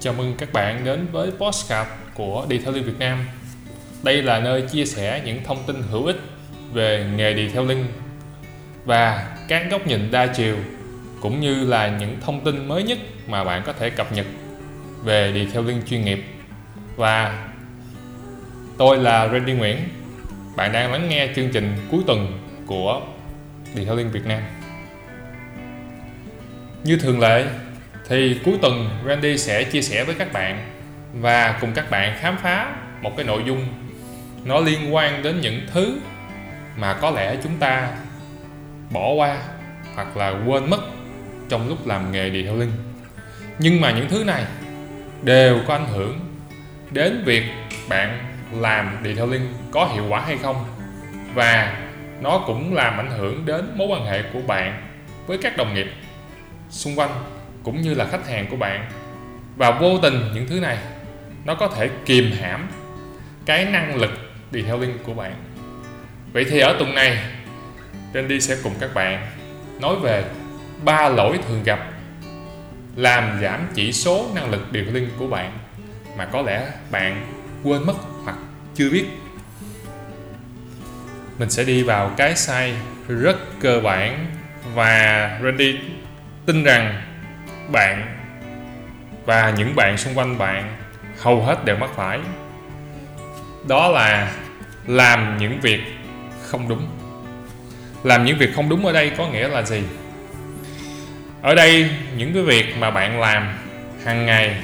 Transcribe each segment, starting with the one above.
Chào mừng các bạn đến với Postcard của Detailing Việt Nam. Đây là nơi chia sẻ những thông tin hữu ích về nghề detailing và các góc nhìn đa chiều cũng như là những thông tin mới nhất mà bạn có thể cập nhật về detailing chuyên nghiệp. Và tôi là Randy Nguyễn. Bạn đang lắng nghe chương trình cuối tuần của Detailing Việt Nam. Như thường lệ, thì cuối tuần Randy sẽ chia sẻ với các bạn và cùng các bạn khám phá một cái nội dung nó liên quan đến những thứ mà có lẽ chúng ta bỏ qua hoặc là quên mất trong lúc làm nghề detailing nhưng mà những thứ này đều có ảnh hưởng đến việc bạn làm detailing có hiệu quả hay không. Và nó cũng làm ảnh hưởng đến mối quan hệ của bạn với các đồng nghiệp xung quanh cũng như là khách hàng của bạn. Và vô tình những thứ này, nó có thể kìm hãm cái năng lực detailing của bạn. Vậy thì ở tuần này, Randy sẽ cùng các bạn nói về ba lỗi thường gặp làm giảm chỉ số năng lực detailing của bạn mà có lẽ bạn quên mất hoặc chưa biết. Mình sẽ đi vào cái sai rất cơ bản và Randy tin rằng bạn và những bạn xung quanh bạn hầu hết đều mắc phải. Đó là làm những việc không đúng. Làm những việc không đúng ở đây có nghĩa là gì? Ở đây, những cái việc mà bạn làm hàng ngày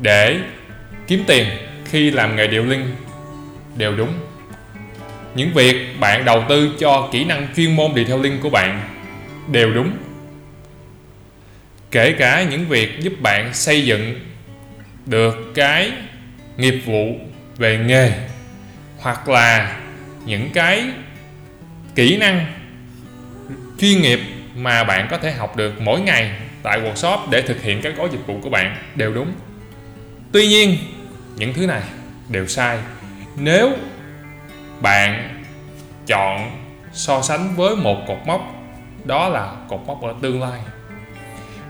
để kiếm tiền khi làm nghề điều linh đều đúng. Những việc bạn đầu tư cho kỹ năng chuyên môn detailing của bạn đều đúng kể cả những việc giúp bạn xây dựng được cái nghiệp vụ về nghề, hoặc là những cái kỹ năng, chuyên nghiệp mà bạn có thể học được mỗi ngày tại workshop để thực hiện các gói dịch vụ của bạn, đều đúng. Tuy nhiên, những thứ này đều sai. Nếu bạn chọn so sánh với một cột mốc, đó là cột mốc ở tương lai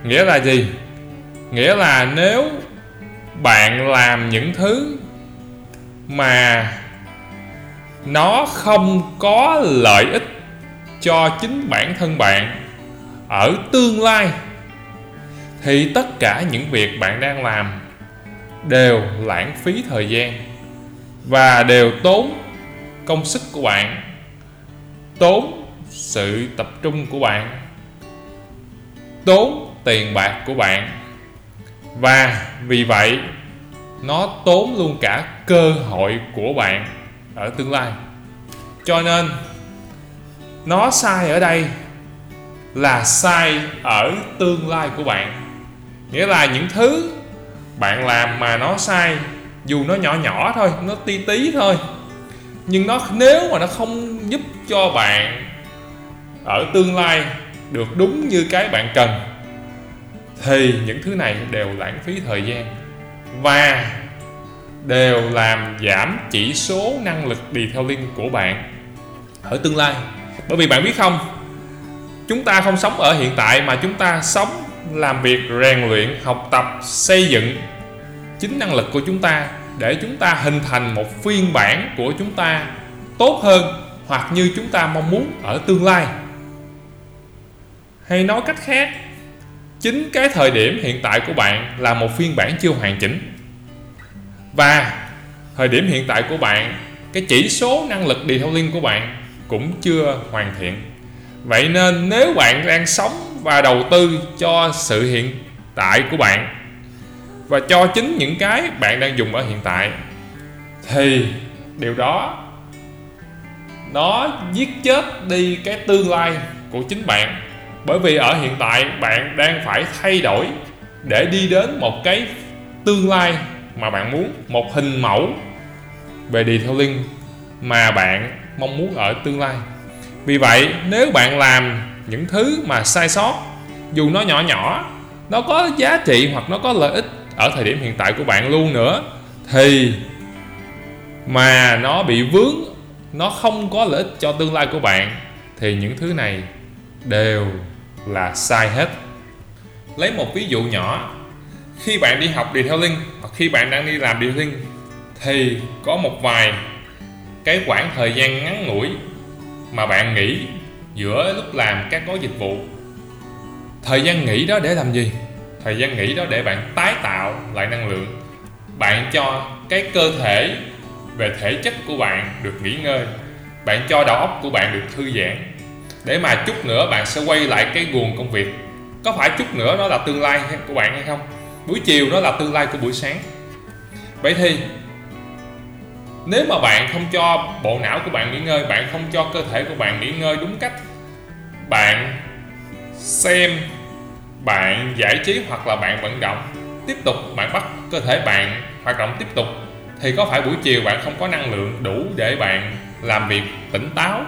nghĩa là gì? Nghĩa là nếu bạn làm những thứ mà nó không có lợi ích cho chính bản thân bạn ở tương lai, thì tất cả những việc bạn đang làm đều lãng phí thời gian và đều tốn công sức của bạn, tốn sự tập trung của bạn, tốn tiền bạc của bạn. Và vì vậy, nó tốn luôn cả cơ hội của bạn ở tương lai. Cho nên, nó sai ở đây là sai ở tương lai của bạn. Nghĩa là những thứ bạn làm mà nó sai, dù nó nhỏ nhỏ thôi, nó ti tí thôi, nhưng nó nếu mà nó không giúp cho bạn ở tương lai được đúng như cái bạn cần thì những thứ này đều lãng phí thời gian và đều làm giảm chỉ số năng lực detailing của bạn ở tương lai. Bởi vì bạn biết không, chúng ta không sống ở hiện tại mà chúng ta sống làm việc, rèn luyện, học tập, xây dựng chính năng lực của chúng ta để chúng ta hình thành một phiên bản của chúng ta tốt hơn hoặc như chúng ta mong muốn ở tương lai. Hay nói cách khác chính cái thời điểm hiện tại của bạn là một phiên bản chưa hoàn chỉnh. Và thời điểm hiện tại của bạn, cái chỉ số năng lực detailing của bạn cũng chưa hoàn thiện. Vậy nên nếu bạn đang sống và đầu tư cho sự hiện tại của bạn và cho chính những cái bạn đang dùng ở hiện tại, thì điều đó nó giết chết đi cái tương lai của chính bạn bởi vì ở hiện tại bạn đang phải thay đổi để đi đến một cái tương lai mà bạn muốn, một hình mẫu về detailing mà bạn mong muốn ở tương lai. Vì vậy, nếu bạn làm những thứ mà sai sót, dù nó nhỏ nhỏ, nó có giá trị hoặc nó có lợi ích ở thời điểm hiện tại của bạn luôn nữa, thì mà nó bị vướng, nó không có lợi ích cho tương lai của bạn, thì những thứ này đều là sai hết. Lấy một ví dụ nhỏ. Khi bạn đi học detailing hoặc khi bạn đang đi làm detailing thì có một vài cái khoảng thời gian ngắn ngủi mà bạn nghỉ giữa lúc làm các gói dịch vụ. Thời gian nghỉ đó để làm gì? Thời gian nghỉ đó để bạn tái tạo lại năng lượng. Bạn cho cái cơ thể về thể chất của bạn được nghỉ ngơi. Bạn cho đầu óc của bạn được thư giãn để mà chút nữa bạn sẽ quay lại cái guồng công việc. Có phải chút nữa nó là tương lai của bạn hay không? Buổi chiều nó là tương lai của buổi sáng. Vậy thì, nếu mà bạn không cho bộ não của bạn nghỉ ngơi, bạn không cho cơ thể của bạn nghỉ ngơi đúng cách, bạn xem, bạn giải trí hoặc là bạn vận động, tiếp tục bạn bắt cơ thể bạn hoạt động tiếp tục, thì có phải buổi chiều bạn không có năng lượng đủ để bạn làm việc tỉnh táo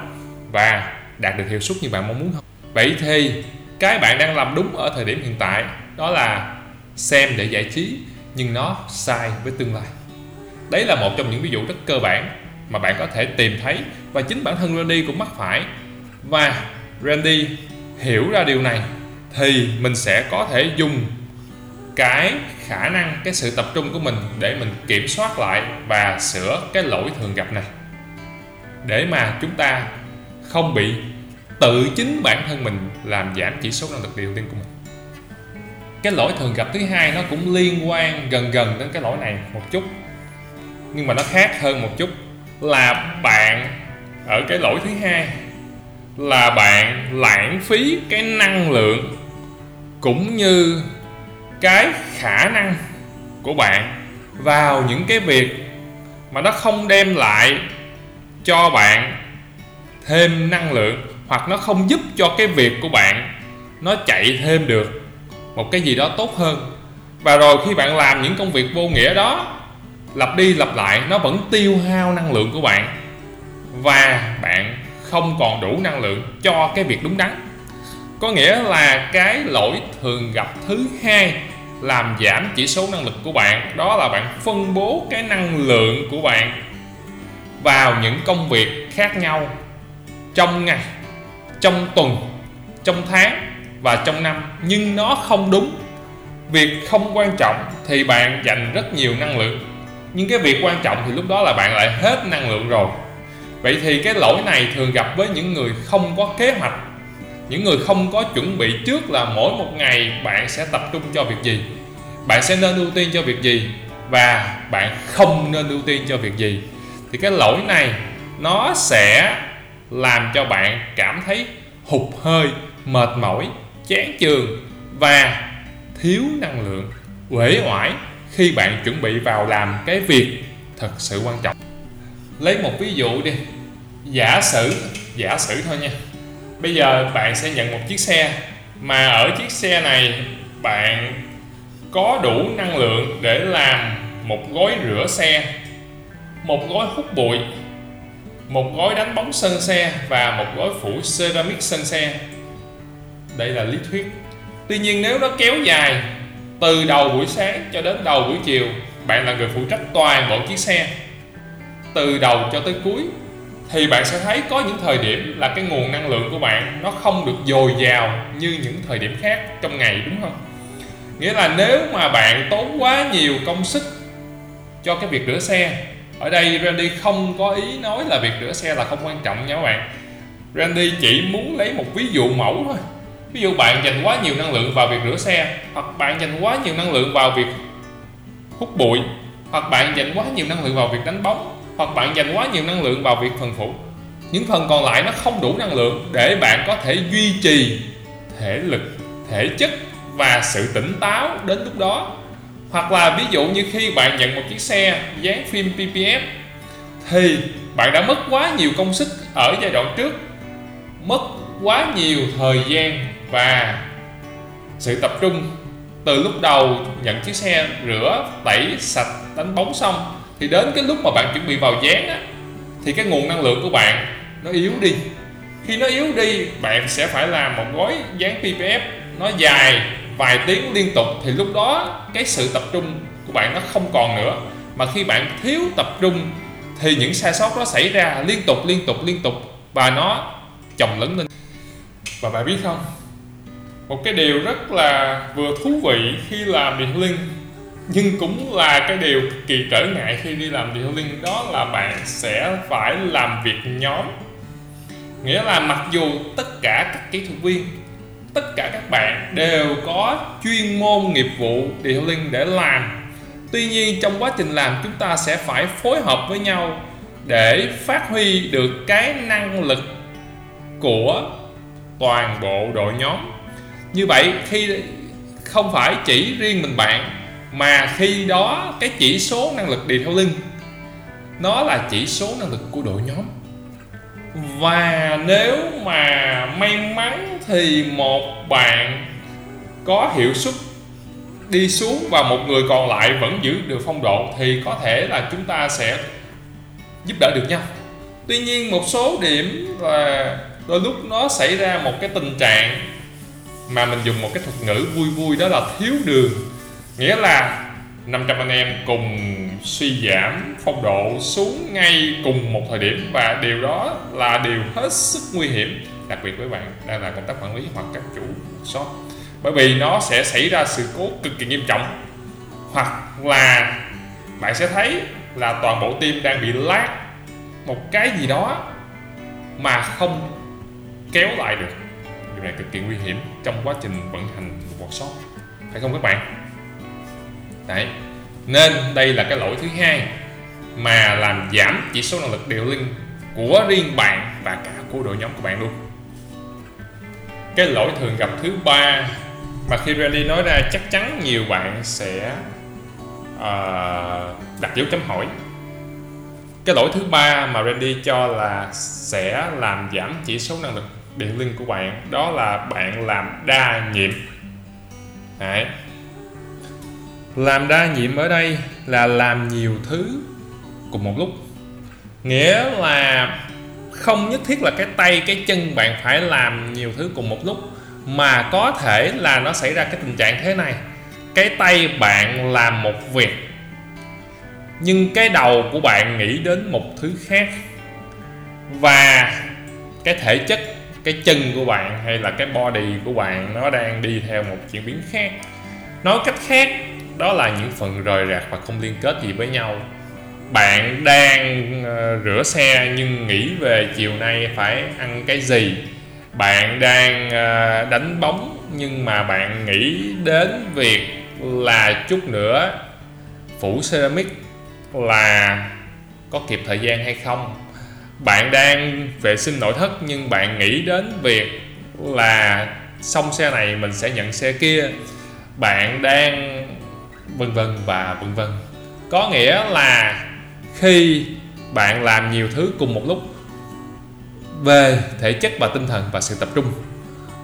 và đạt được hiệu suất như bạn mong muốn không? Vậy thì, cái bạn đang làm đúng ở thời điểm hiện tại, đó là xem để giải trí, nhưng nó sai với tương lai. Đấy là một trong những ví dụ rất cơ bản mà bạn có thể tìm thấy và chính bản thân Randy cũng mắc phải. Và Randy hiểu ra điều này thì mình sẽ có thể dùng cái khả năng, cái sự tập trung của mình để mình kiểm soát lại và sửa cái lỗi thường gặp này. Để mà chúng ta không bị tự chính bản thân mình làm giảm chỉ số năng lực điều tiên của mình. Cái lỗi thường gặp thứ hai nó cũng liên quan gần gần đến cái lỗi này một chút. Nhưng mà nó khác hơn một chút là bạn, ở cái lỗi thứ hai là bạn lãng phí cái năng lượng cũng như cái khả năng của bạn vào những cái việc mà nó không đem lại cho bạn thêm năng lượng, hoặc nó không giúp cho cái việc của bạn nó chạy thêm được một cái gì đó tốt hơn. Và rồi khi bạn làm những công việc vô nghĩa đó, lặp đi lặp lại, nó vẫn tiêu hao năng lượng của bạn. Và bạn không còn đủ năng lượng cho cái việc đúng đắn. Có nghĩa là cái lỗi thường gặp thứ hai làm giảm chỉ số năng lực của bạn, đó là bạn phân bố cái năng lượng của bạn vào những công việc khác nhau trong ngày, trong tuần, trong tháng và trong năm. Nhưng nó không đúng. Việc không quan trọng thì bạn dành rất nhiều năng lượng. Nhưng cái việc quan trọng thì lúc đó là bạn lại hết năng lượng rồi. Vậy thì cái lỗi này thường gặp với những người không có kế hoạch, những người không có chuẩn bị trước là mỗi một ngày bạn sẽ tập trung cho việc gì. Bạn sẽ nên ưu tiên cho việc gì và bạn không nên ưu tiên cho việc gì. Thì cái lỗi này nó sẽ làm cho bạn cảm thấy hụt hơi, mệt mỏi, chán chường và thiếu năng lượng, uể oải khi bạn chuẩn bị vào làm cái việc thật sự quan trọng. Lấy một ví dụ đi. Giả sử giả sử thôi nha. Bây giờ bạn sẽ nhận một chiếc xe mà ở chiếc xe này bạn có đủ năng lượng để làm một gói rửa xe, một gói hút bụi một gói đánh bóng sân xe và một gói phủ ceramic sân xe. Đây là lý thuyết. Tuy nhiên nếu nó kéo dài từ đầu buổi sáng cho đến đầu buổi chiều, bạn là người phụ trách toàn bộ chiếc xe. Từ đầu cho tới cuối, thì bạn sẽ thấy có những thời điểm là cái nguồn năng lượng của bạn nó không được dồi dào như những thời điểm khác trong ngày, đúng không? Nghĩa là nếu mà bạn tốn quá nhiều công sức cho cái việc rửa xe ở đây Randy không có ý nói là việc rửa xe là không quan trọng nha các bạn. Randy chỉ muốn lấy một ví dụ mẫu thôi. Ví dụ bạn dành quá nhiều năng lượng vào việc rửa xe, hoặc bạn dành quá nhiều năng lượng vào việc hút bụi, hoặc bạn dành quá nhiều năng lượng vào việc đánh bóng, hoặc bạn dành quá nhiều năng lượng vào việc phần phụ những phần còn lại nó không đủ năng lượng để bạn có thể duy trì thể lực, thể chất và sự tỉnh táo đến lúc đó hoặc là ví dụ như khi bạn nhận một chiếc xe dán phim PPF thì bạn đã mất quá nhiều công sức ở giai đoạn trước, mất quá nhiều thời gian và sự tập trung từ lúc đầu nhận chiếc xe rửa, tẩy, sạch đánh bóng xong. Thì đến cái lúc mà bạn chuẩn bị vào dán á, thì cái nguồn năng lượng của bạn nó yếu đi. Khi nó yếu đi, bạn sẽ phải làm một gói dán PPF nó dài vài tiếng liên tục thì lúc đó cái sự tập trung của bạn nó không còn nữa. Mà khi bạn thiếu tập trung thì những sai sót đó xảy ra liên tục liên tục liên tục và nó chồng lấn lên. Và bạn biết không? Một cái điều rất là vừa thú vị khi làm detailing nhưng cũng là cái điều cực kỳ trở ngại khi đi làm detailing đó là bạn sẽ phải làm việc nhóm. Nghĩa là mặc dù tất cả các kỹ thuật viên tất cả các bạn đều có chuyên môn nghiệp vụ detailing để làm. Tuy nhiên, trong quá trình làm, chúng ta sẽ phải phối hợp với nhau để phát huy được cái năng lực của toàn bộ đội nhóm. Như vậy, khi không phải chỉ riêng mình bạn, mà khi đó cái chỉ số năng lực detailing nó là chỉ số năng lực của đội nhóm và nếu mà may mắn thì một bạn có hiệu suất đi xuống và một người còn lại vẫn giữ được phong độ thì có thể là chúng ta sẽ giúp đỡ được nhau. Tuy nhiên, một số điểm là đôi lúc nó xảy ra một cái tình trạng mà mình dùng một cái thuật ngữ vui vui đó là thiếu đường. Nghĩa là 500 anh em cùng suy giảm phong độ xuống ngay cùng một thời điểm và điều đó là điều hết sức nguy hiểm, đặc biệt với bạn đang là công tác quản lý hoặc các chủ shop. Bởi vì nó sẽ xảy ra sự cố cực kỳ nghiêm trọng. Hoặc là bạn sẽ thấy là toàn bộ team đang bị lát một cái gì đó mà không kéo lại được. Điều này cực kỳ nguy hiểm trong quá trình vận hành một workshop phải không các bạn? Đấy nên đây là cái lỗi thứ hai mà làm giảm chỉ số năng lực điều linh của riêng bạn và cả của đội nhóm của bạn luôn. Cái lỗi thường gặp thứ ba mà khi Randy nói ra chắc chắn nhiều bạn sẽ uh, đặt dấu chấm hỏi. Cái lỗi thứ ba mà Randy cho là sẽ làm giảm chỉ số năng lực điện linh của bạn đó là bạn làm đa nhiệm. Đấy làm đa nhiệm ở đây là làm nhiều thứ cùng một lúc. Nghĩa là không nhất thiết là cái tay, cái chân bạn phải làm nhiều thứ cùng một lúc, mà có thể là nó xảy ra cái tình trạng thế này. Cái tay bạn làm một việc, nhưng cái đầu của bạn nghĩ đến một thứ khác. Và cái thể chất, cái chân của bạn hay là cái body của bạn nó đang đi theo một chuyển biến khác. Nói cách khác đó là những phần rời rạc và không liên kết gì với nhau. Bạn đang ờ, rửa xe nhưng nghĩ về chiều nay phải ăn cái gì? Bạn đang ờ, đánh bóng nhưng mà bạn nghĩ đến việc là chút nữa. Phủ ceramic là có kịp thời gian hay không? Bạn đang vệ sinh nội thất nhưng bạn nghĩ đến việc là xong xe này mình sẽ nhận xe kia. Bạn đang vân vân và vân vân. Có nghĩa là khi bạn làm nhiều thứ cùng một lúc về thể chất và tinh thần và sự tập trung.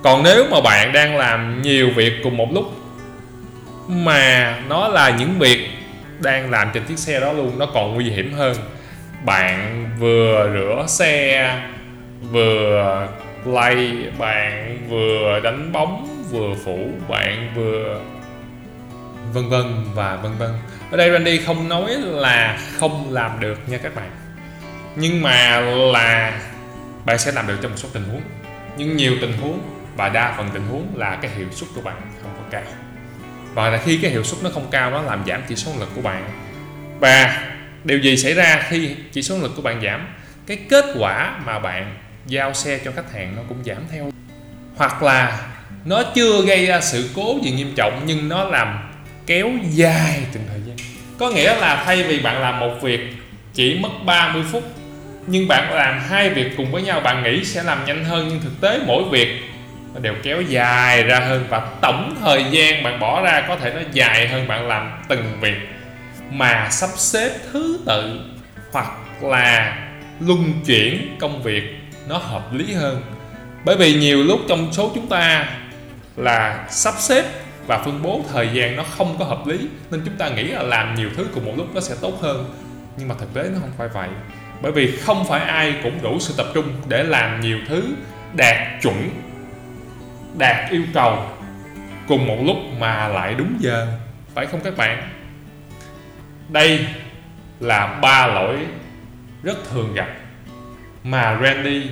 Còn nếu mà bạn đang làm nhiều việc cùng một lúc mà nó là những việc đang làm trên chiếc xe đó luôn, nó còn nguy hiểm hơn. Bạn vừa rửa xe, vừa lay, bạn vừa đánh bóng, vừa phủ, bạn vừa vân vân và vân vân. Ở đây Randy không nói là không làm được nha các bạn. Nhưng mà là bạn sẽ làm được trong một số tình huống. Nhưng nhiều tình huống và đa phần tình huống là cái hiệu suất của bạn không có cao. Và là khi cái hiệu suất nó không cao nó làm giảm chỉ số lực của bạn. Và điều gì xảy ra khi chỉ số lực của bạn giảm? Cái kết quả mà bạn giao xe cho khách hàng nó cũng giảm theo. Hoặc là nó chưa gây ra sự cố gì nghiêm trọng nhưng nó làm kéo dài từng thời gian. Có nghĩa là thay vì bạn làm một việc chỉ mất 30 phút, nhưng bạn làm hai việc cùng với nhau, bạn nghĩ sẽ làm nhanh hơn, nhưng thực tế mỗi việc nó đều kéo dài ra hơn và tổng thời gian bạn bỏ ra có thể nó dài hơn bạn làm từng việc. Mà sắp xếp thứ tự hoặc là luân chuyển công việc nó hợp lý hơn. Bởi vì nhiều lúc trong số chúng ta là sắp xếp và phân bố thời gian nó không có hợp lý, nên chúng ta nghĩ là làm nhiều thứ cùng một lúc nó sẽ tốt hơn. Nhưng mà thực tế nó không phải vậy. Bởi vì không phải ai cũng đủ sự tập trung để làm nhiều thứ đạt chuẩn, đạt yêu cầu cùng một lúc mà lại đúng giờ. Phải không các bạn? Đây là ba lỗi rất thường gặp mà Randy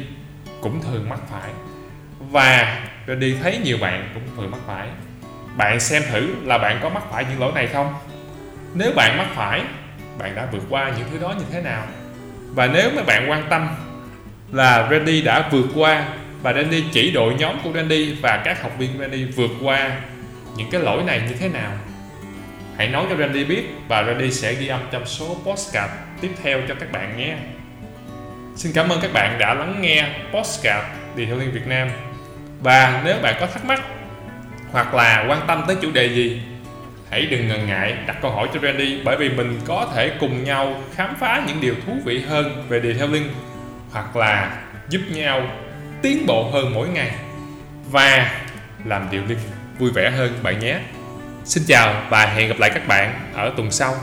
cũng thường mắc phải. Và Randy thấy nhiều bạn cũng thường mắc phải bạn xem thử là bạn có mắc phải những lỗi này không? Nếu bạn mắc phải, bạn đã vượt qua những thứ đó như thế nào? Và nếu mà bạn quan tâm là Randy đã vượt qua và Randy chỉ đội nhóm của Randy và các học viên Randy vượt qua những cái lỗi này như thế nào? Hãy nói cho Randy biết và Randy sẽ ghi âm trong số postcard tiếp theo cho các bạn nhé. Xin cảm ơn các bạn đã lắng nghe postcard Detailing Việt Nam. Và nếu bạn có thắc mắc hoặc là quan tâm tới chủ đề gì hãy đừng ngần ngại đặt câu hỏi cho Randy, bởi vì mình có thể cùng nhau khám phá những điều thú vị hơn về detailing, hoặc là giúp nhau tiến bộ hơn mỗi ngày và làm điều linh vui vẻ hơn bạn nhé. Xin chào và hẹn gặp lại các bạn ở tuần sau.